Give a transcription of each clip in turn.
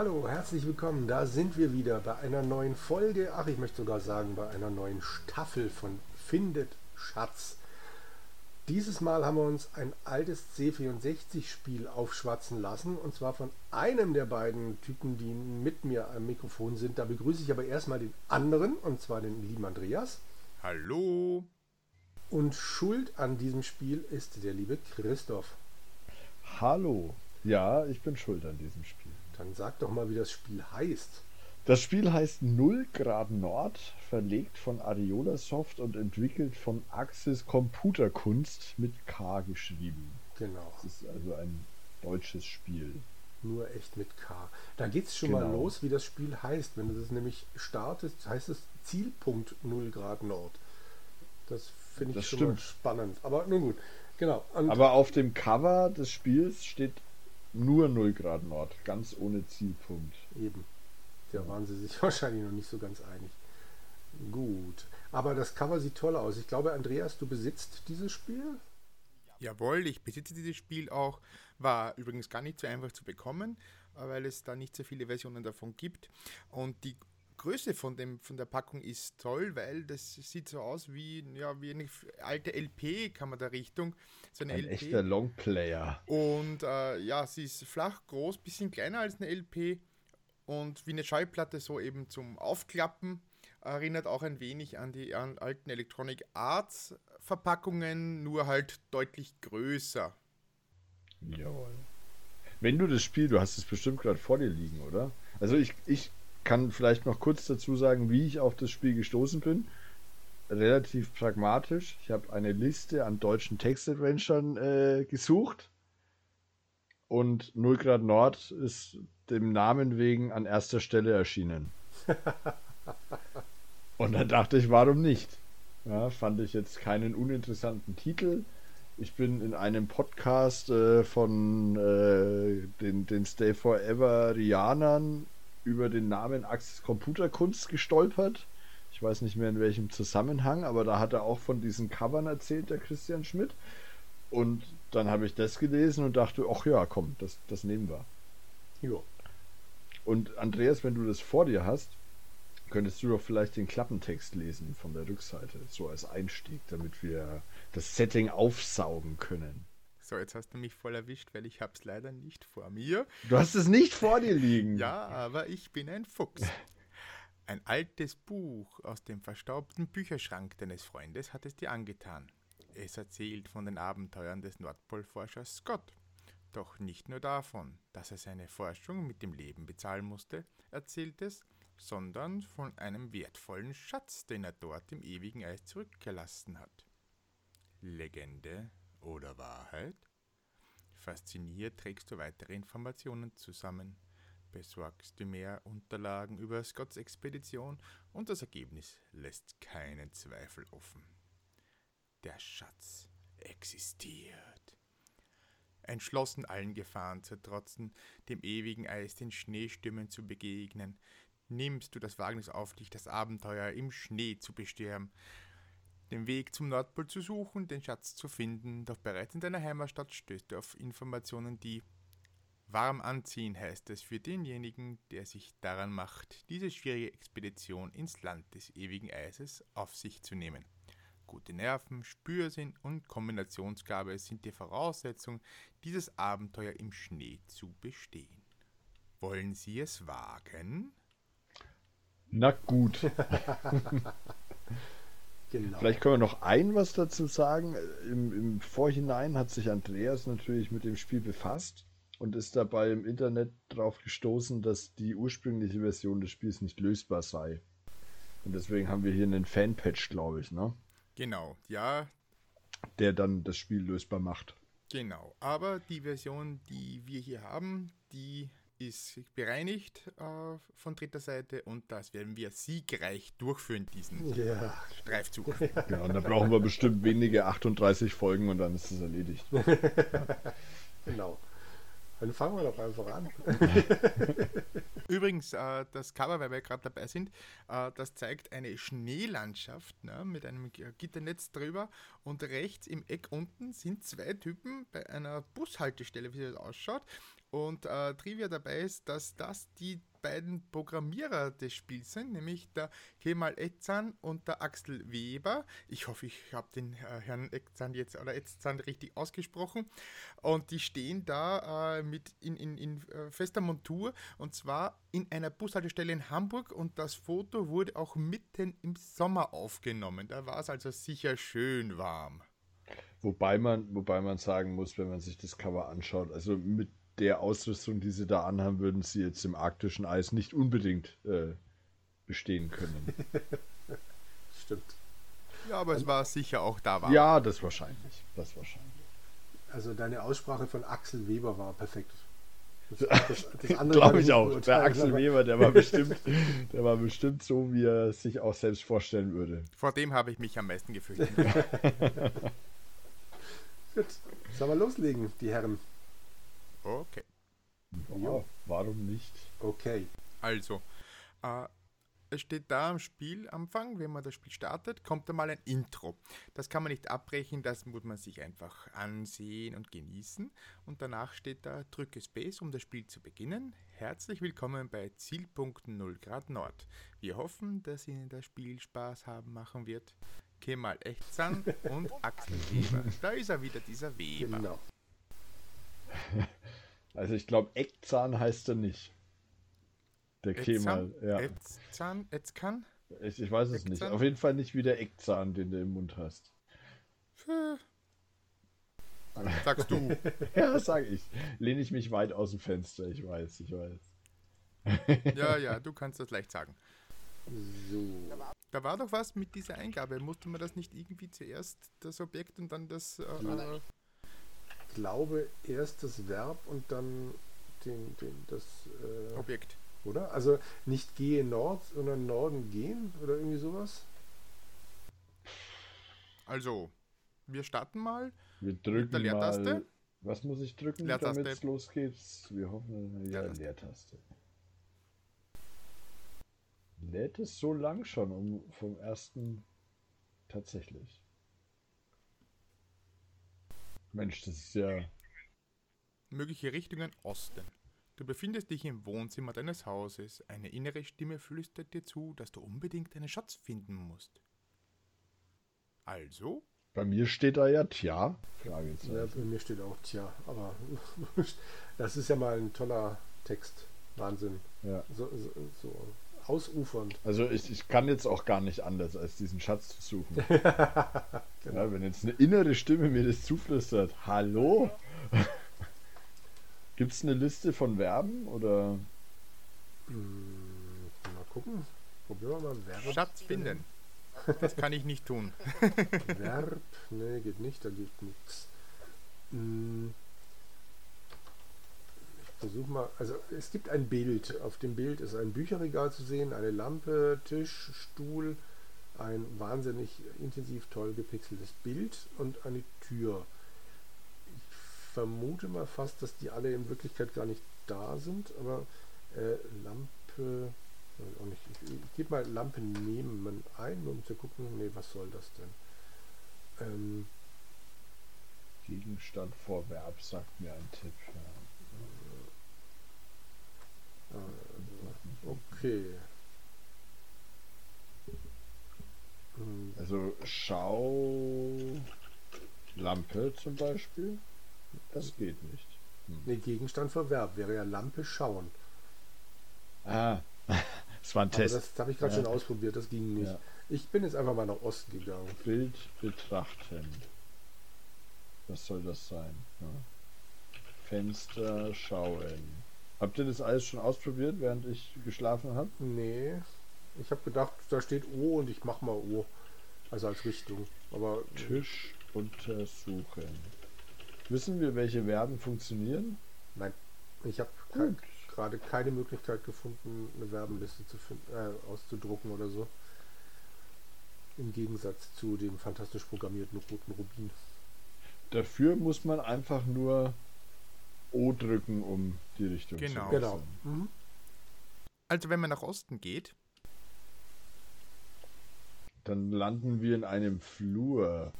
Hallo, herzlich willkommen. Da sind wir wieder bei einer neuen Folge, ach, ich möchte sogar sagen, bei einer neuen Staffel von Findet Schatz. Dieses Mal haben wir uns ein altes C64-Spiel aufschwatzen lassen, und zwar von einem der beiden Typen, die mit mir am Mikrofon sind. Da begrüße ich aber erstmal den anderen, und zwar den lieben Andreas. Hallo. Und schuld an diesem Spiel ist der liebe Christoph. Hallo. Ja, ich bin schuld an diesem Spiel. Dann sag doch mal, wie das Spiel heißt. Das Spiel heißt 0 Grad Nord, verlegt von Ariola Soft und entwickelt von Axis Computerkunst mit K geschrieben. Genau. Das ist also ein deutsches Spiel. Nur echt mit K. Da geht es schon Genau. mal los, wie das Spiel heißt. Wenn du das nämlich startest, heißt es Zielpunkt 0 Grad Nord. Das finde ich Das schon spannend. Aber nun gut. Genau. Und Aber auf dem Cover des Spiels steht nur 0 Grad Nord, ganz ohne Zielpunkt. eben. Da waren sie sich wahrscheinlich noch nicht so ganz einig. Gut. Aber das Cover sieht toll aus. Ich glaube, Andreas, du besitzt dieses Spiel? Jawohl, ich besitze dieses Spiel auch. War übrigens gar nicht so einfach zu bekommen, äh, weil es da nicht so viele Versionen davon gibt. Und die Größe von, dem, von der Packung ist toll, weil das sieht so aus wie, ja, wie eine alte LP, kann man da Richtung. So eine Ein LP. echter Longplayer. Und äh, ja, sie ist flach, groß, bisschen kleiner als eine LP und wie eine Schallplatte so eben zum Aufklappen. Erinnert auch ein wenig an die an alten Electronic Arts Verpackungen, nur halt deutlich größer. Jawohl. Wenn du das Spiel, du hast es bestimmt gerade vor dir liegen, oder? Also ich, ich kann vielleicht noch kurz dazu sagen, wie ich auf das Spiel gestoßen bin. Relativ pragmatisch. Ich habe eine Liste an deutschen Textadventuren äh, gesucht. Und 0 Grad Nord ist dem Namen wegen an erster Stelle erschienen. Und dann dachte ich, warum nicht? Ja, fand ich jetzt keinen uninteressanten Titel. Ich bin in einem Podcast äh, von äh, den, den Stay Forever Rianern über den Namen Axis Computerkunst gestolpert. Ich weiß nicht mehr in welchem Zusammenhang, aber da hat er auch von diesen Covern erzählt, der Christian Schmidt. Und dann habe ich das gelesen und dachte, ach ja, komm, das, das nehmen wir. Jo. Und Andreas, wenn du das vor dir hast, könntest du doch vielleicht den Klappentext lesen von der Rückseite, so als Einstieg, damit wir das Setting aufsaugen können. So, jetzt hast du mich voll erwischt, weil ich hab's leider nicht vor mir. Du hast es nicht vor dir liegen. Ja, aber ich bin ein Fuchs. Ein altes Buch aus dem verstaubten Bücherschrank deines Freundes hat es dir angetan. Es erzählt von den Abenteuern des Nordpolforschers Scott. Doch nicht nur davon, dass er seine Forschung mit dem Leben bezahlen musste, erzählt es, sondern von einem wertvollen Schatz, den er dort im ewigen Eis zurückgelassen hat. Legende oder Wahrheit? Fasziniert trägst du weitere Informationen zusammen, besorgst du mehr Unterlagen über Scotts Expedition und das Ergebnis lässt keinen Zweifel offen. Der Schatz existiert. Entschlossen allen Gefahren zu trotzen, dem ewigen Eis den Schneestürmen zu begegnen, nimmst du das Wagnis auf dich, das Abenteuer im Schnee zu bestürmen, den Weg zum Nordpol zu suchen, den Schatz zu finden, doch bereits in deiner Heimatstadt stößt du auf Informationen, die warm anziehen heißt es für denjenigen, der sich daran macht, diese schwierige Expedition ins Land des ewigen Eises auf sich zu nehmen. Gute Nerven, Spürsinn und Kombinationsgabe sind die Voraussetzung, dieses Abenteuer im Schnee zu bestehen. Wollen Sie es wagen? Na gut. Genau. Vielleicht können wir noch ein was dazu sagen. Im, Im Vorhinein hat sich Andreas natürlich mit dem Spiel befasst und ist dabei im Internet darauf gestoßen, dass die ursprüngliche Version des Spiels nicht lösbar sei. Und deswegen haben wir hier einen Fanpatch, glaube ich, ne? Genau, ja, Der dann das Spiel lösbar macht. Genau, aber die Version, die wir hier haben, die ist bereinigt äh, von dritter Seite und das werden wir siegreich durchführen, diesen Ja, Streifzug. Ja, und da brauchen wir bestimmt wenige 38 Folgen und dann ist es erledigt. genau. Dann fangen wir doch einfach an. Übrigens, äh, das Cover, weil wir gerade dabei sind, äh, das zeigt eine Schneelandschaft ne, mit einem Gitternetz drüber und rechts im Eck unten sind zwei Typen bei einer Bushaltestelle, wie das ausschaut. Und äh, Trivia dabei ist, dass das die beiden Programmierer des Spiels sind, nämlich der Kemal Etzan und der Axel Weber. Ich hoffe, ich habe den äh, Herrn Etzan jetzt oder Etzan richtig ausgesprochen. Und die stehen da äh, mit in, in, in äh, fester Montur und zwar in einer Bushaltestelle in Hamburg und das Foto wurde auch mitten im Sommer aufgenommen. Da war es also sicher schön warm. Wobei man, wobei man sagen muss, wenn man sich das Cover anschaut, also mit der Ausrüstung, die sie da anhaben, würden sie jetzt im arktischen Eis nicht unbedingt äh, bestehen können. Stimmt. Ja, aber es war sicher auch da war. Ja, das wahrscheinlich. Das wahrscheinlich. Also deine Aussprache von Axel Weber war perfekt. Das, das, das Glaube ich auch. Der Axel Weber, der war bestimmt, der war bestimmt so, wie er sich auch selbst vorstellen würde. Vor dem habe ich mich am meisten gefürchtet. Gut, sollen wir loslegen, die Herren? Okay. Ja, warum nicht? Okay. Also, äh, es steht da am Spielanfang, wenn man das Spiel startet, kommt da mal ein Intro. Das kann man nicht abbrechen, das muss man sich einfach ansehen und genießen. Und danach steht da, drücke Space, um das Spiel zu beginnen. Herzlich willkommen bei Zielpunkt 0 Grad Nord. Wir hoffen, dass Ihnen das Spiel Spaß haben machen wird. Kemal Echtzan und Axel Weber. Da ist er wieder, dieser Weber. Genau. Also ich glaube, Eckzahn heißt er nicht. Der Kemal. Ja. Eckzahn? Ich, ich weiß es Eckzahn? nicht. Auf jeden Fall nicht wie der Eckzahn, den du im Mund hast. Sagst du. ja, sag ich. Lehne ich mich weit aus dem Fenster. Ich weiß, ich weiß. ja, ja, du kannst das leicht sagen. So. Da war doch was mit dieser Eingabe. Musste man das nicht irgendwie zuerst das Objekt und dann das. Äh, glaube, erst das Verb und dann den, den, das äh, Objekt. Oder? Also nicht gehe Nord, sondern Norden gehen oder irgendwie sowas? Also, wir starten mal. Wir drücken mit der Leertaste. Mal, was muss ich drücken, damit es losgeht? Wir hoffen, ja, Leertaste. Leertaste. Lädt es so lang schon um, vom ersten tatsächlich. Mensch, das ist ja. Mögliche Richtungen Osten. Du befindest dich im Wohnzimmer deines Hauses. Eine innere Stimme flüstert dir zu, dass du unbedingt einen Schatz finden musst. Also? Bei mir steht da ja Tja. Fragezeichen. Ja, bei mir steht auch Tja, aber das ist ja mal ein toller Text. Wahnsinn. Ja. So, so, so ausufernd. Also ich, ich kann jetzt auch gar nicht anders, als diesen Schatz zu suchen. genau. ja, wenn jetzt eine innere Stimme mir das zuflüstert, hallo? Gibt es eine Liste von Verben oder? Hm, mal gucken. Probieren wir mal Verb. Schatz finden. Das kann ich nicht tun. Verb, ne, geht nicht, da gibt nichts. Hm versuch mal, also es gibt ein Bild. Auf dem Bild ist ein Bücherregal zu sehen, eine Lampe, Tisch, Stuhl, ein wahnsinnig intensiv toll gepixeltes Bild und eine Tür. Ich vermute mal fast, dass die alle in Wirklichkeit gar nicht da sind, aber äh, Lampe, auch nicht. Ich, ich gebe mal Lampe nehmen ein, um zu gucken, nee, was soll das denn? Ähm, Gegenstand vor Verb sagt mir ein Tipp. Ja. Okay. Also Schaulampe zum Beispiel, das geht nicht. Hm. Ne, Gegenstand für Verb wäre ja Lampe schauen. Ah, das war ein Test. Aber das habe ich gerade ja. schon ausprobiert, das ging nicht. Ja. Ich bin jetzt einfach mal nach Osten gegangen. Bild betrachten. Was soll das sein? Ja. Fenster schauen. Habt ihr das alles schon ausprobiert, während ich geschlafen habe? Nee. Ich habe gedacht, da steht O und ich mach mal O. Also als Richtung. Aber Tisch untersuchen. Wissen wir, welche Verben funktionieren? Nein. Ich habe gerade keine Möglichkeit gefunden, eine Verbenliste zu finden, äh, auszudrucken oder so. Im Gegensatz zu dem fantastisch programmierten roten Rubin. Dafür muss man einfach nur O drücken, um die Richtung Genau. zu Genau. wechseln. Mhm. Also wenn man nach Osten geht, Dann landen wir in einem Flur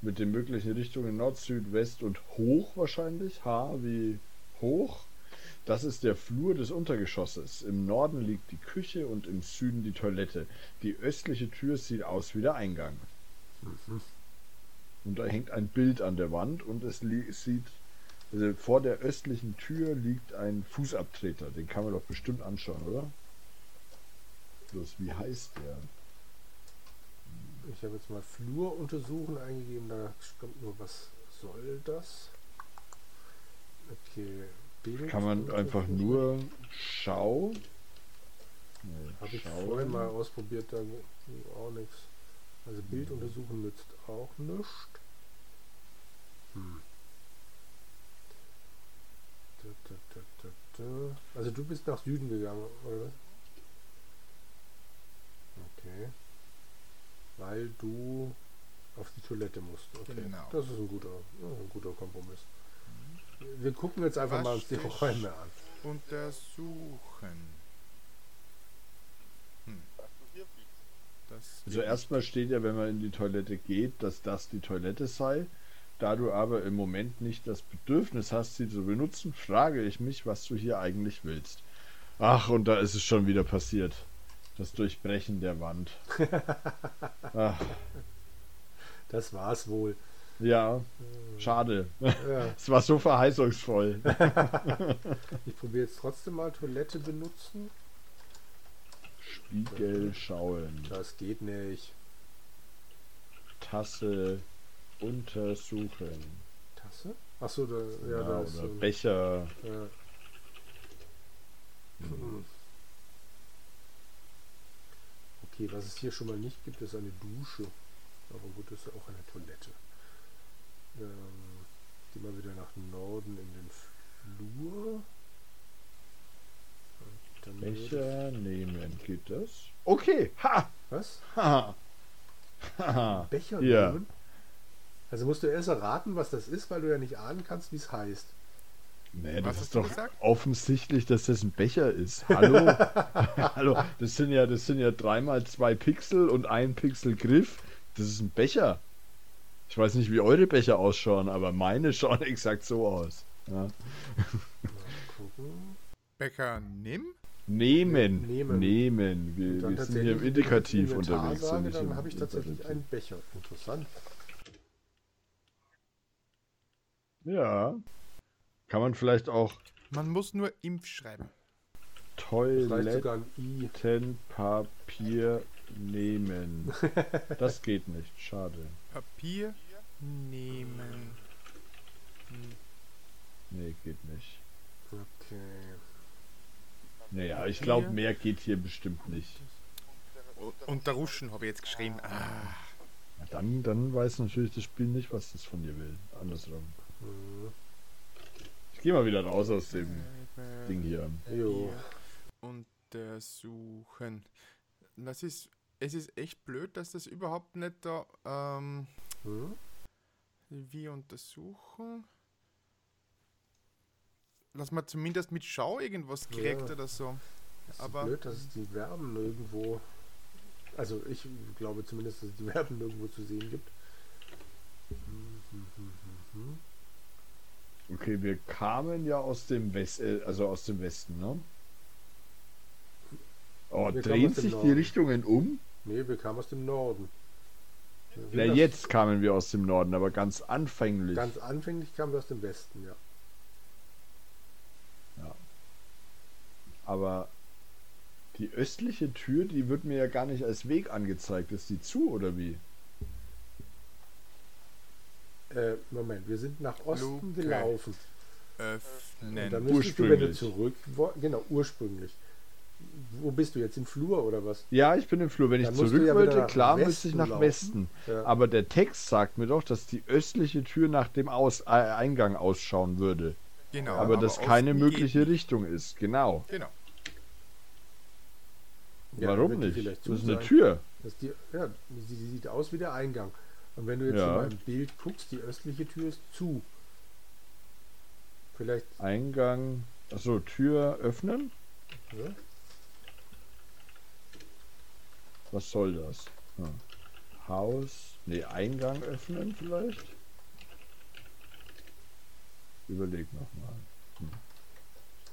mit den möglichen Richtungen Nord, Süd, West und hoch wahrscheinlich. H wie hoch. Das ist der Flur des Untergeschosses. Im Norden liegt die Küche und im Süden die Toilette. Die östliche Tür sieht aus wie der Eingang. Und da hängt ein Bild an der Wand und es sieht, also vor der östlichen Tür liegt ein Fußabtreter. Den kann man doch bestimmt anschauen, oder? Bloß, wie heißt der? Ich habe jetzt mal Flur untersuchen eingegeben, da kommt nur, was soll das? Okay, Bild. Kann man einfach nur Schau. Nee, Habe ich vorhin mal ausprobiert, da auch nichts. Also Bild untersuchen nützt auch nichts. Hm. Da, da, da, da, da. Also du bist nach Süden gegangen, oder was? Okay. Weil du auf die Toilette musst. Okay. Genau. Das ist ein guter, ein guter Kompromiss. Wir gucken jetzt einfach Was mal uns die Räume an. untersuchen. Hm. Also erstmal steht ja, wenn man in die Toilette geht, dass das die Toilette sei. Da du aber im Moment nicht das Bedürfnis hast, sie zu benutzen, frage ich mich, was du hier eigentlich willst. Ach, und da ist es schon wieder passiert. Das Durchbrechen der Wand. Ach, Das war's wohl. ja, schade. Ja. Es war so verheißungsvoll. Ich probiere jetzt trotzdem mal Toilette benutzen. Spiegel schauen. Das geht nicht. Tasse untersuchen. Tasse? Achso, da, ja, Ja, da ist oder so ein- Becher. ja. Hm. Okay, was es hier schon mal nicht gibt, ist eine Dusche. Aber gut, das ist auch eine Toilette. Ähm, geh mal wieder nach Norden in den Flur. Becher nehmen. Geht das? Okay. Ha! Was? Ha! Ha! Becher Ja. nehmen? Also musst du erst erraten, was das ist, weil du ja nicht ahnen kannst, wie es heißt. Nee, Was das ist doch gesagt? offensichtlich, dass das ein Becher ist. Hallo? Hallo, das sind ja, das sind ja dreimal zwei Pixel und ein Pixel Griff. Das ist ein Becher. Ich weiß nicht, wie eure Becher ausschauen, aber meine schauen exakt so aus. Ja. Mal gucken. Becher nimm. Nehmen, Nehmen. nehmen. Wir, wir sind hier im Indikativ unterwegs. Sage, dann habe ich tatsächlich einen Becher. Interessant. Ja. Kann man vielleicht auch Man muss nur Impf schreiben. Toilettenpapier nehmen. Das geht nicht, schade. Papier nehmen. Nee, geht nicht. Okay. Naja, ich glaube, mehr geht hier bestimmt nicht. Und, und der Ruschen habe ich jetzt geschrieben. Ah, Dann, dann weiß natürlich das Spiel nicht, was das von dir will. Andersrum. Hm. Ich gehe mal wieder raus aus dem Ding hier. Jo. Untersuchen. Das ist, es ist echt blöd, dass das überhaupt nicht da. Ähm, Hm? wie untersuchen? Dass man zumindest mit Schau irgendwas kriegt Ja. oder so. Das ist Aber- blöd, dass die Verben nirgendwo. Also ich glaube zumindest, dass es die Verben nirgendwo zu sehen gibt. Hm, hm, hm, hm, hm. Okay, wir kamen ja aus dem West, äh, also aus dem Westen, ne? Oh, Wir drehen sich die. Richtungen um? Nee, wir kamen aus dem Norden. Na, aus- jetzt kamen wir aus dem Norden, aber ganz anfänglich. Ganz anfänglich kamen wir aus dem Westen, ja. Aber die östliche Tür, die wird mir ja gar nicht als Weg angezeigt. Ist die zu oder wie? Äh, Moment, wir sind nach Osten Luke. gelaufen. Und Öffnen. dann müsstest du, wenn du zurück wo- genau, ursprünglich. Wo bist du jetzt? Im Flur oder was? Ja, ich bin im Flur. Wenn Dann ich zurück ja wieder wollte, klar Westen müsste ich nach laufen. Westen. Ja. Aber der Text sagt mir doch, dass die östliche Tür nach dem Aus äh, Eingang ausschauen würde. Genau. aber, das keine mögliche geht Richtung ist. Genau. Genau. Ja, Warum nicht? Das ist eine. Tür. Die, ja, sie sieht aus wie der Eingang. Und wenn du jetzt Ja. in meinem Bild guckst, die östliche Tür ist zu. Vielleicht. Eingang. Achso, Tür öffnen. Ja? Was soll das? Hm. Haus. Ne, Eingang öffnen vielleicht? Überleg nochmal.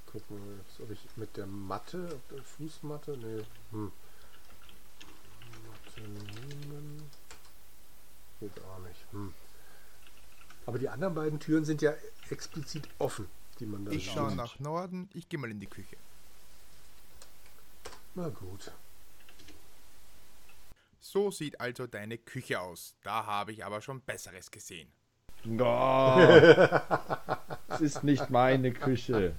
Gucken wir jetzt, ob ich mit der Matte, ob der Fußmatte, nee. Hm. Matte nehmen. Geht auch nicht. Hm. Aber die anderen beiden Türen sind ja explizit offen, die man da Ich schaue nach Norden, ich gehe mal in die Küche. Na gut. So sieht also deine Küche aus. Da habe ich aber schon Besseres gesehen. Oh, es ist nicht meine Küche.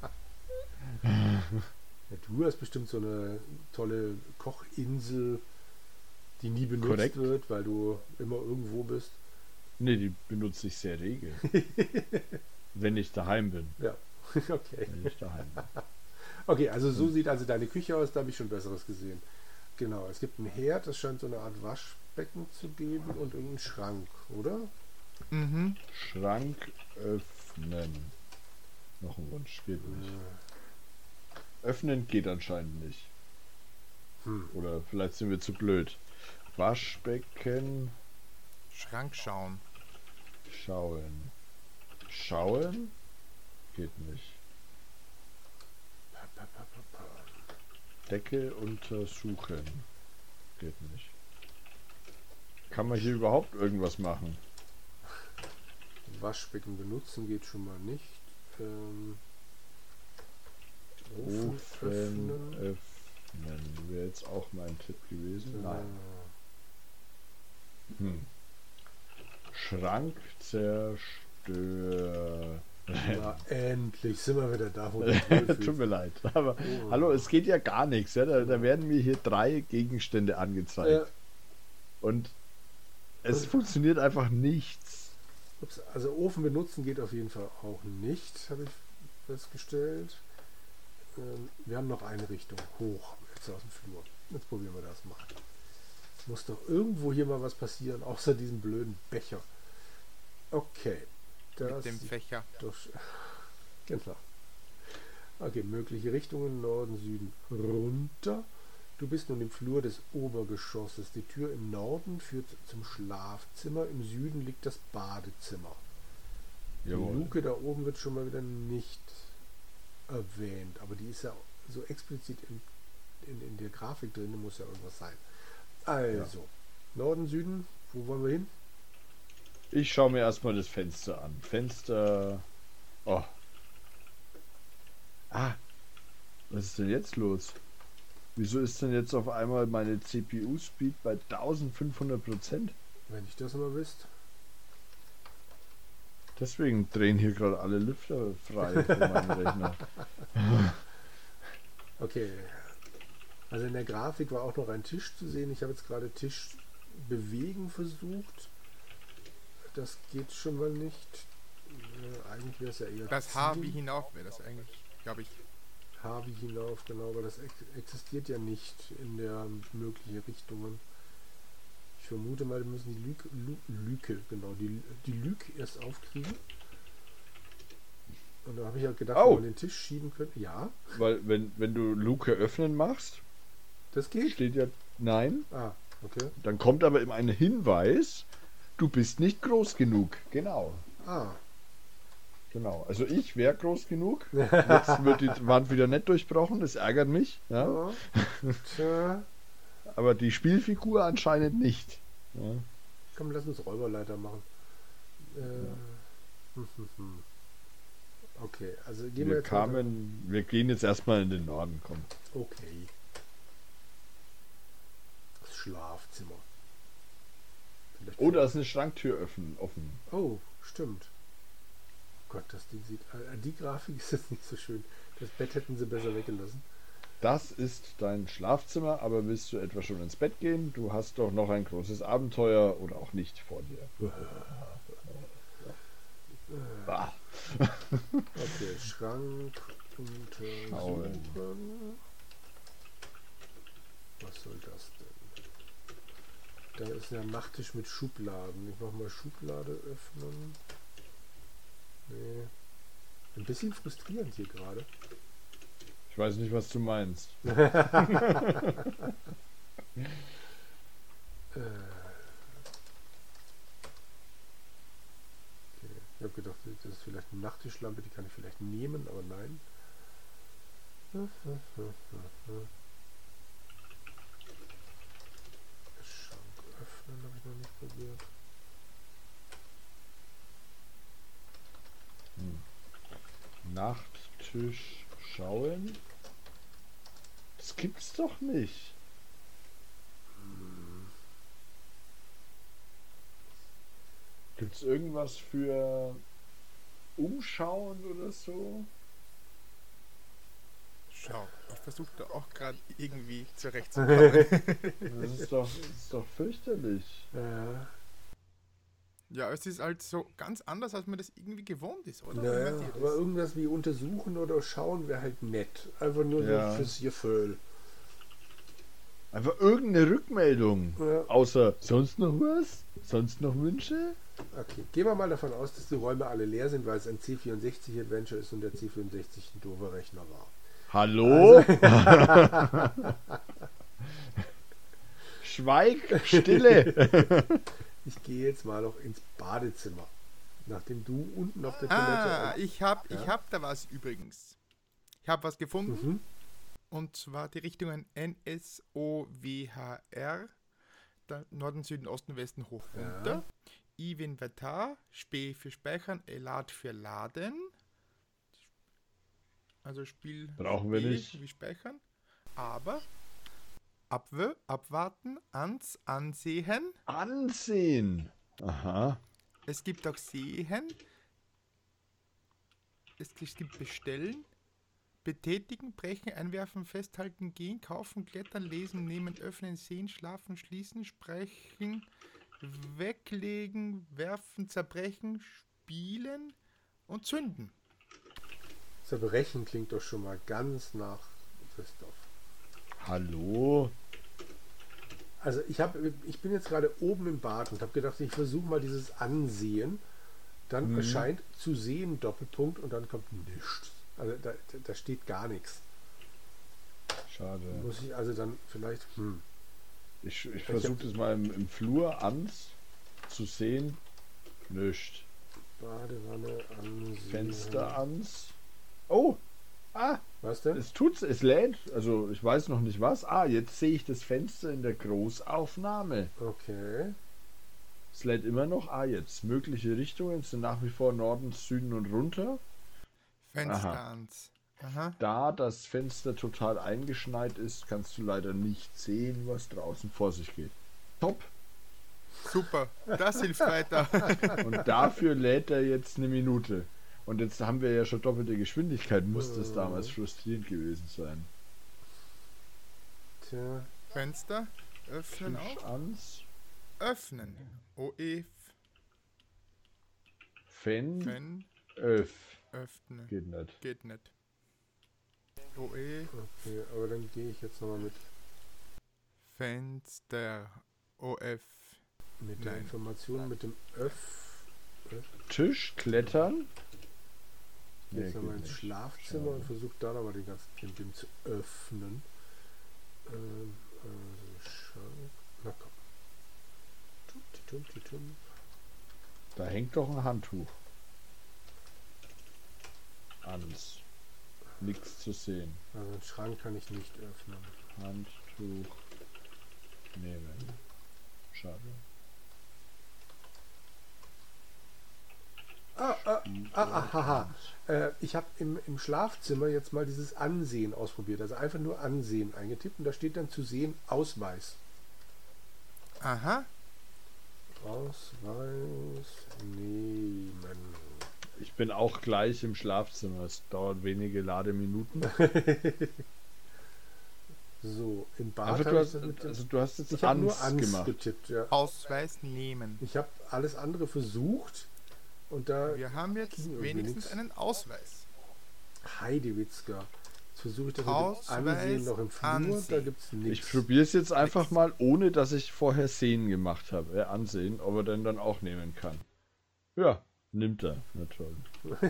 Ja, du hast bestimmt so eine tolle Kochinsel, die nie benutzt Korrekt. wird, weil du immer irgendwo bist. Ne, die benutze ich sehr rege. wenn ich daheim bin. Ja, okay. Wenn ich daheim bin. Okay, also so sieht also deine Küche aus, da habe ich schon Besseres gesehen. Genau, es gibt einen Herd, es scheint so eine Art Waschbecken zu geben und irgendeinen Schrank, oder? Mhm. Schrank öffnen. Noch ein Wunsch, geht nicht. Öffnen geht anscheinend nicht. Hm. Oder vielleicht sind wir zu blöd. Waschbecken Schrank schauen. schauen. Schauen? Geht nicht. Pa, pa, pa, pa, pa. Decke untersuchen. Geht nicht. Kann man hier überhaupt irgendwas machen? Waschbecken benutzen geht schon mal nicht. Ähm, Ofen Ofen öffnen. öffnen. Wäre jetzt auch mein Tipp gewesen. Nein. Hm. Schrank zerstören. Na, endlich sind wir wieder da, wo. Tut mir leid. Aber Oh. hallo, es geht ja gar nichts. Ja? Da, da werden mir hier drei Gegenstände angezeigt. Äh, Und es funktioniert einfach nichts. ups, also Ofen benutzen geht auf jeden Fall auch nicht, habe ich festgestellt. Ähm, wir haben noch eine Richtung hoch, jetzt aus dem Flur. Jetzt probieren wir das mal. Muss doch irgendwo hier mal was passieren, außer diesem blöden Becher. Okay. Das Mit dem Fächer. sch- Genau. Okay, mögliche Richtungen Norden, Süden, runter. Du bist nun im Flur des Obergeschosses. Die Tür im Norden führt zum Schlafzimmer, im Süden liegt das Badezimmer. Die Jawohl. Luke da oben wird schon mal wieder nicht erwähnt, aber die ist ja so explizit in, in, in der Grafik drin, muss ja irgendwas sein. Also, Norden, Süden, wo wollen wir hin? Ich schaue mir erstmal das Fenster an. Fenster. Oh. Ah. Was ist denn jetzt los? Wieso ist denn jetzt auf einmal meine CPU-Speed bei 1500 Prozent? Wenn ich das mal wisst. Deswegen drehen hier gerade alle Lüfter frei von meinem Rechner. Okay. Also in der Grafik war auch noch ein Tisch zu sehen. Ich habe jetzt gerade Tisch bewegen versucht. Das geht schon mal nicht. Äh, eigentlich wäre es ja eher Das ziehen. Harvey hinauf wäre das eigentlich, glaube ich. Harvey hinauf, genau, aber das ex existiert ja nicht in der möglichen Richtungen. Ich vermute mal, wir müssen die Lüke, Lu, Lüke genau, die, die Lüke erst aufkriegen. Und da habe ich ja gedacht, Oh. ob man den Tisch schieben könnte. Ja, Weil, wenn, wenn du Luke öffnen machst, das geht. steht ja Nein. Ah, okay. Dann kommt aber immer ein Hinweis, du bist nicht groß genug. Genau. Ah, Genau. Also ich wäre groß genug. Jetzt wird die Wand wieder nicht durchbrochen, das ärgert mich. Ja? ja. Tja. Aber die Spielfigur anscheinend nicht. Ja? Komm, lass uns Räuberleiter machen. Äh, hm, hm, hm. Okay, also gehen wir, Wir jetzt kamen, wir gehen jetzt erstmal in den Norden, komm. Okay. Schlafzimmer. Vielleicht Oh, da ist eine Schranktür offen. offen. Oh, stimmt. Gott, das Ding sieht. Äh, die Grafik ist jetzt nicht so schön. Das Bett hätten sie besser weggelassen. Das ist dein Schlafzimmer, aber willst du etwa schon ins Bett gehen? Du hast doch noch ein großes Abenteuer oder auch nicht vor dir. Ah, Okay, Schrank untersuchen. Was soll das? Da ist ja ein Nachttisch mit Schubladen. Ich mach mal Schublade öffnen. Nee. Ein bisschen frustrierend hier gerade. Ich weiß nicht, was du meinst. Äh. Ich habe gedacht, das ist vielleicht eine Nachttischlampe, die kann ich vielleicht nehmen, aber nein. Öffnen habe ich noch nicht probiert. Nachttisch schauen. Das gibt's doch nicht. Gibt's irgendwas für Umschauen oder so? Schau, ich versuche da auch gerade irgendwie zurechtzukommen. Das ist doch, das ist doch fürchterlich. Ja. ja, es ist halt so ganz anders, als man das irgendwie gewohnt ist, oder? Naja, aber irgendwas wie untersuchen oder schauen wäre halt nett. Einfach nur Ja. so fürs Gefühl. Einfach irgendeine Rückmeldung. Ja. Außer sonst noch was? Sonst noch Wünsche? Okay, gehen wir mal davon aus, dass die Räume alle leer sind, weil es ein C64 Adventure ist und der C64 ein doofer Rechner war. Hallo? Schweig, Stille. Ich gehe jetzt mal noch ins Badezimmer. Nachdem du unten auf der Ah, Toilette. ich hab, ich Ja. hab da was übrigens. Ich hab was gefunden. Mhm. Und zwar die Richtungen NSOWHR. Norden, Süden, Osten, Westen, hoch, Ja. runter. Inventar, Sp für Speichern, Elat für Laden. Also Spiel Brauchen wir Spiel nicht. wie Speichern. Aber abwe abwarten, ans, ansehen. Ansehen. Aha. Es gibt auch Sehen. Es gibt Bestellen. Betätigen, brechen, einwerfen, festhalten, gehen, kaufen, klettern, lesen, nehmen, öffnen, sehen, schlafen, schließen, sprechen, weglegen, werfen, zerbrechen, spielen und zünden. Zerbrechen klingt doch schon mal ganz nach Christoph. Hallo? Also ich habe, ich bin jetzt gerade oben im Bad und habe gedacht, ich versuche mal dieses Ansehen. Dann Mhm. erscheint zu sehen Doppelpunkt und dann kommt nichts. Also da, da steht gar nichts. Schade. Muss ich also dann vielleicht, hm, Ich, ich versuche das mal im, im Flur ans zu sehen. Nicht. Badewanne ansehen. Fenster ans. Oh! Ah! Was denn? Es tut's, es lädt. Also ich weiß noch nicht was. Ah, jetzt sehe ich das Fenster in der Großaufnahme. Okay. Es lädt immer noch. Ah, jetzt. Mögliche Richtungen sind nach wie vor Norden, Süden und runter. Fenster Aha. ans. Aha. Da das Fenster total eingeschneit ist, kannst du leider nicht sehen, was draußen vor sich geht. Top! Super, das hilft weiter. Und dafür lädt er jetzt eine Minute. Und jetzt haben wir ja schon doppelte Geschwindigkeit. Muss das damals frustrierend gewesen sein. Tja, Fenster öffnen Tisch auch. ans. Öffnen. OE, Fen. Fen, Öff. öffnen. Geht nicht. Geht nicht. OE, okay, aber dann gehe ich jetzt nochmal mit, Fenster. OF. mit der Nein. Information mit dem Öff. Tisch, klettern. Nee, Jetzt nochmal ins. Schlafzimmer und versuche da nochmal den ganzen den zu öffnen. Ähm, also. Na komm. Tum-ti-tum-ti-tum. Da hängt doch ein Handtuch. Ans. Nichts zu sehen. Also den Schrank kann ich nicht öffnen. Handtuch nehmen. Schade. Ah, ah, ah, ah. Äh, ich habe im, im Schlafzimmer jetzt mal dieses Ansehen ausprobiert. Also einfach nur Ansehen eingetippt und da steht dann zu sehen Ausweis. Aha. Ausweis nehmen. Ich bin auch gleich im Schlafzimmer. Es dauert wenige Lademinuten. So, im Bad du hast, also du hast jetzt Ich habe ans, nur Ans gemacht. getippt, ja. Ausweis nehmen. Ich habe alles andere versucht und da Wir haben jetzt wenigstens nix. einen Ausweis. Heidewitzka. Jetzt versuche ich das Ausweis mit Ansehen noch im Flur, ansehen. da gibt es Ich nichts. probiere es jetzt einfach mal, ohne dass ich vorher Sehen gemacht habe. Äh, ansehen, ob er denn dann auch nehmen kann. Ja, nimmt er. Na toll.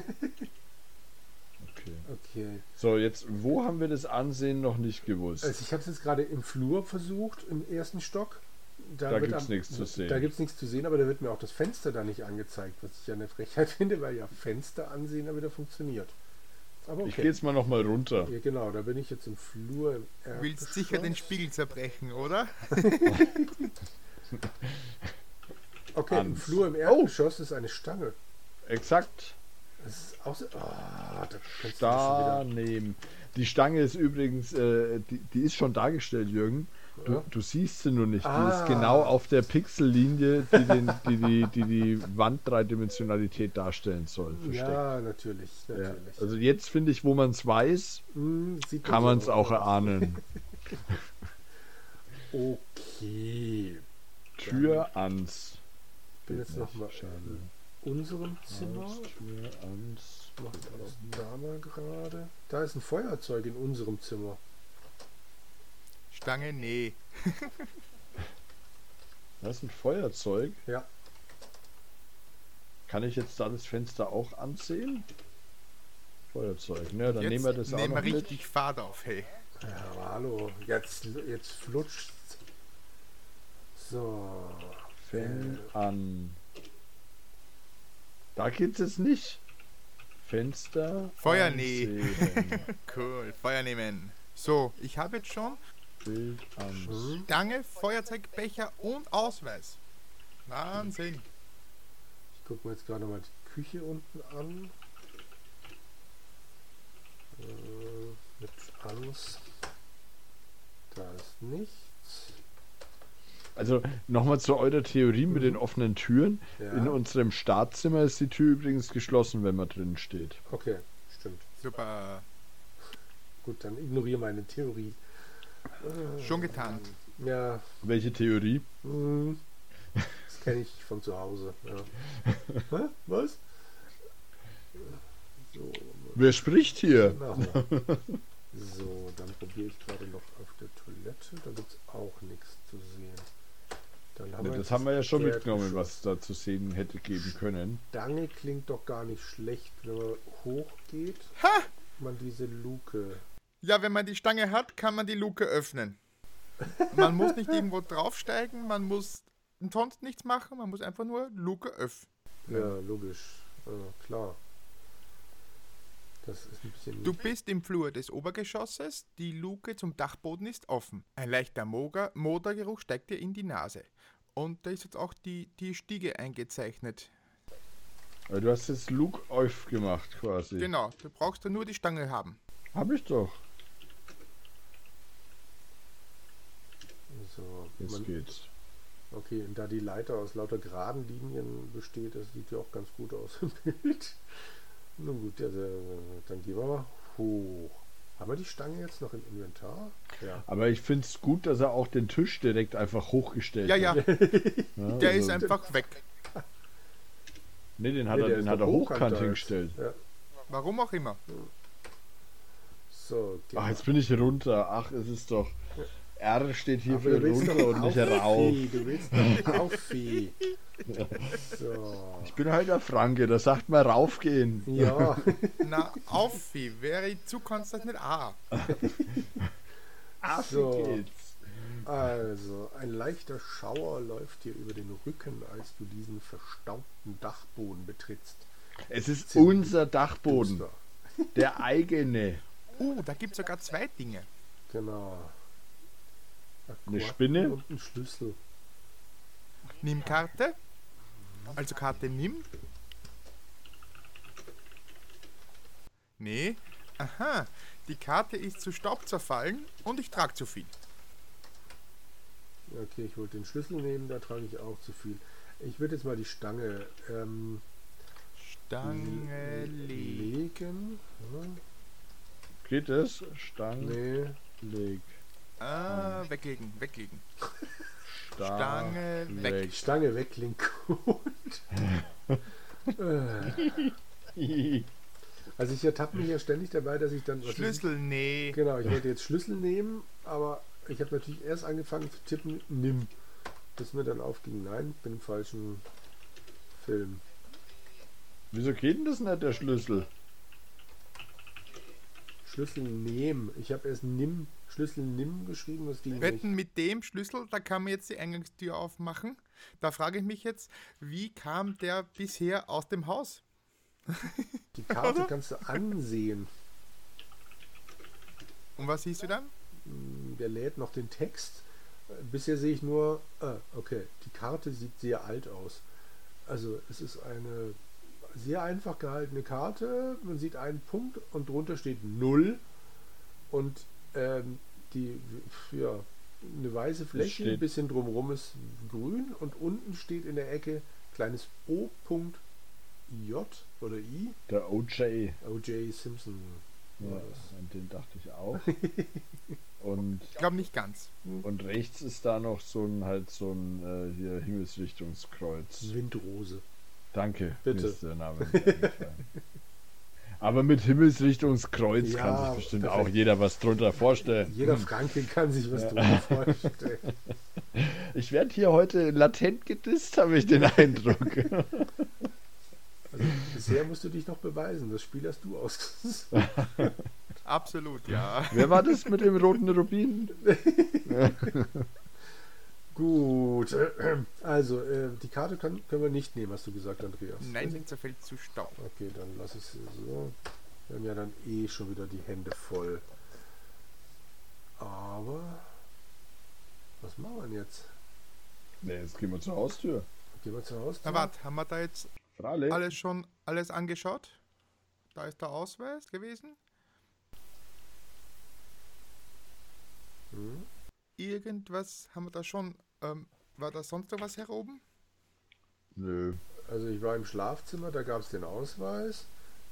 Okay. Okay. So, jetzt, wo haben wir das Ansehen noch nicht gewusst? Also ich habe es jetzt gerade im Flur versucht, im ersten Stock. Da wird gibt's am- nichts zu sehen. Da gibt es nichts zu sehen, aber da wird mir auch das Fenster da nicht angezeigt, was ich ja eine Frechheit finde, weil ja Fenster ansehen da wieder funktioniert. Aber okay. Ich gehe jetzt mal noch mal runter. Ja, genau, da bin ich jetzt im Flur. Im Du willst sicher den. Spiegel zerbrechen, oder? Okay, im Ans. Flur im Erdgeschoss ist eine Stange. Exakt. Das ist auch so. Ah, da kannst du das Da schon wieder. nehmen. Die Stange ist übrigens, äh, die, die ist schon dargestellt, Jürgen. Du, Ja. du siehst sie nur nicht. Die Ah. ist genau auf der Pixellinie, die, den, die, die, die die Wanddreidimensionalität darstellen soll. versteckt. Ja, natürlich, Ja. natürlich. Also jetzt finde ich, wo man es weiß, Hm, kann man es auch erahnen. Okay. Tür ans. Ich bin jetzt nochmal in unserem Zimmer. Aus, Tür ans. Da mal gerade. Da ist ein Feuerzeug in unserem Zimmer. Stange, nee. Das ist ein Feuerzeug. Ja. Kann ich jetzt da das Fenster auch ansehen? Feuerzeug. Ne, dann Jetzt nehmen wir das auch nehmen noch wir mit. richtig Fahrt auf, hey. Ja, hallo. Jetzt, jetzt flutscht. So. Fängt an. Da geht's jetzt nicht. Fenster. Feuer, nee. Cool, Feuer nehmen. So, ich habe jetzt schon Bild. Stange, Feuerzeug, Becher und Ausweis. Wahnsinn. Ich gucke mir jetzt gerade mal die Küche unten an. Äh, mit Angst. Da ist nichts. Also nochmal zu eurer Theorie mit den offenen Türen. Ja. In unserem Startzimmer ist die Tür übrigens geschlossen, wenn man drin steht. Okay, stimmt. Super. Gut, dann ignoriere meine Theorie. Schon getan. Ja, Welche Theorie? hm, das kenne ich von zu Hause. Ja. Hä? Was? So, Wer spricht hier? genau. So, dann probiere ich gerade noch auf der Toilette. Da gibt es auch nichts zu sehen. Dann haben Ne, wir das haben wir ja schon mitgenommen, was es da zu sehen hätte geben können. Stange klingt doch gar nicht schlecht, wenn man hochgeht. Ha! Man diese Luke. Ja, wenn man die Stange hat, kann man die Luke öffnen. Man muss nicht irgendwo draufsteigen, man muss sonst nichts machen, man muss einfach nur Luke öffnen. Ja, logisch. Ja, klar. Das ist ein bisschen. Du bist im Flur des Obergeschosses, die Luke zum Dachboden ist offen. Ein leichter Moger, Motorgeruch steigt dir in die Nase. Und da ist jetzt auch die, die Stiege eingezeichnet. Du hast jetzt Luke aufgemacht quasi. Genau, du brauchst da nur die Stange haben. Hab ich doch. So, Jetzt man, geht's. okay, und da die Leiter aus lauter geraden Linien besteht, das sieht ja auch ganz gut aus im Bild. Nun gut, ja, dann gehen wir mal hoch. Haben wir die Stange jetzt noch im Inventar? Ja. Aber ich finde es gut, dass er auch den Tisch direkt einfach hochgestellt Ja, ja, hat. Ja, der also- ist einfach weg. Nee, den hat Nee, er, den hat er hochkant hingestellt. Ja. Warum auch immer. So, gehen Ach, jetzt bin ich runter. Ach, es ist doch. R steht hier Aber für runter und nicht auf, rauf. Du willst doch auf, Vieh. So. Ich bin halt der Franke, da sagt man raufgehen. Ja, Na, auf, wie wäre zu konstant mit A. Ach, So. geht's. also ein leichter Schauer läuft dir über den Rücken, als du diesen verstaubten Dachboden betrittst. Es ist Ziemlich unser Dachboden. Duster. Der eigene. Uh, da gibt es sogar zwei Dinge. Genau. Eine Spinne? Und ein Schlüssel. Nimm Karte. Also Karte nimm. Nee. Aha. Die Karte ist zu Staub zerfallen und ich trage zu viel. Okay, ich wollte den Schlüssel nehmen, da trage ich auch zu viel. Ich würde jetzt mal die Stange ähm, Stange legen. legen. Ja, Geht es? Stang, nee, leg. Ah, weglegen, weglegen. Sta- Stange weg. Stange weg klingt gut. Also ich ertappe mich ja ständig dabei, dass ich dann... was ich- Schlüssel, nee. Genau, ich wollte jetzt Schlüssel nehmen, aber ich habe natürlich erst angefangen zu tippen, nimm. Bis mir dann aufging, nein, ich bin im falschen Film. Wieso geht denn das nicht, der Schlüssel? Schlüssel nehmen. Ich habe erst nimm, Schlüssel nimm geschrieben, das ging Wetten mit dem Schlüssel, da kann man jetzt die Eingangstür aufmachen. Da frage ich mich jetzt, wie kam der bisher aus dem Haus? Die Karte kannst du ansehen. Und was siehst du dann? Der lädt noch den Text. Bisher sehe ich nur, ah, okay, die Karte sieht sehr alt aus. Also es ist eine sehr einfach gehaltene Karte. Man sieht einen Punkt und drunter steht 0 und ähm, die, ja, eine weiße Fläche, ein bisschen drumherum ist grün und unten steht in der Ecke kleines O.J oder I. Der OJ. OJ Simpson. Ja, an den dachte ich auch. Und ich glaube nicht ganz. Und rechts ist da noch so ein halt so ein äh, hier Himmelsrichtungskreuz. Windrose. Danke. Bitte. Ist der Name Aber mit Himmelsrichtungskreuz Ja, kann sich bestimmt perfekt. auch jeder was drunter vorstellen. Jeder Franke kann sich was drunter vorstellen. Ich werde hier heute latent gedisst, habe ich den Eindruck. Also, bisher musst du dich noch beweisen. Das Spiel hast du ausgesucht. Absolut, ja. Wer war das mit dem roten Rubin? Gut. Also, äh, die Karte kann, können wir nicht nehmen, hast du gesagt, Andreas. Nein, den zerfällt zu Staub. Okay, dann lass ich sie so. Wir haben ja dann eh schon wieder die Hände voll. Aber was machen wir denn jetzt? Ne, jetzt gehen wir zur Haustür. Gehen wir zu Hause? Na warte, haben wir da jetzt Freilich. alles schon alles angeschaut? Da ist der Ausweis gewesen. Hm? Irgendwas haben wir da schon. Ähm, war da sonst noch was heroben? Nö. Also ich war im Schlafzimmer, da gab es den Ausweis.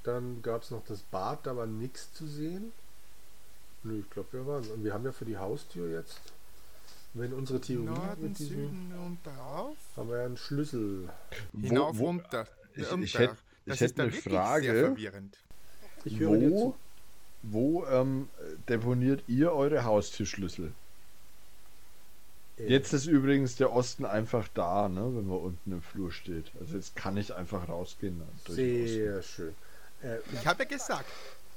Dann gab es noch das Bad, da war nichts zu sehen. Nö, ich glaube, wir waren. Und wir haben ja für die Haustür jetzt, wenn unsere Theorie Norden, mit diesem, Süden und darauf. haben wir ja einen Schlüssel. Hinauf, wo, runter. ich- ich hätt- das ich ist hätt da eine Frage. sehr verwirrend. Ich höre dir wo zu. wo ähm, deponiert ihr eure Haustürschlüssel? Äh, Jetzt ist übrigens der Osten einfach da, ne, wenn man unten im Flur steht. Also jetzt kann ich einfach rausgehen. durch den Osten. Sehr schön. Äh, Ich habe ja gesagt,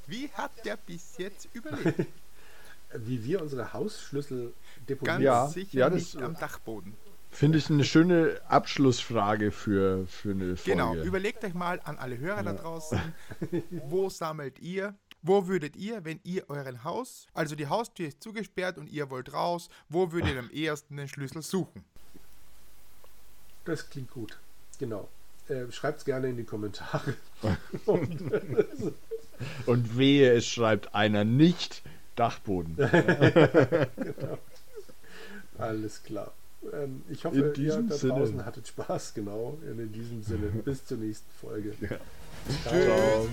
wie hat der bis jetzt überlebt? wie wir unsere Hausschlüssel Ganz deponieren. Ja, sicher ja, das- nicht am Dachboden. Finde ich eine schöne Abschlussfrage für, für eine Folge. Genau, überlegt euch mal an alle Hörer da draußen, wo sammelt ihr, wo würdet ihr, wenn ihr euren Haus, also die Haustür ist zugesperrt und ihr wollt raus, wo würdet ihr am ehesten den Schlüssel suchen? Das klingt gut. Genau. Äh, Schreibt es gerne in die Kommentare. Und, Und wehe, es schreibt einer nicht Dachboden. alles klar. Ähm, ich hoffe, In ihr diesem da Sinne. draußen hattet Spaß. Genau. Und in diesem Sinne, bis zur nächsten Folge. Ja. Ciao. Ciao.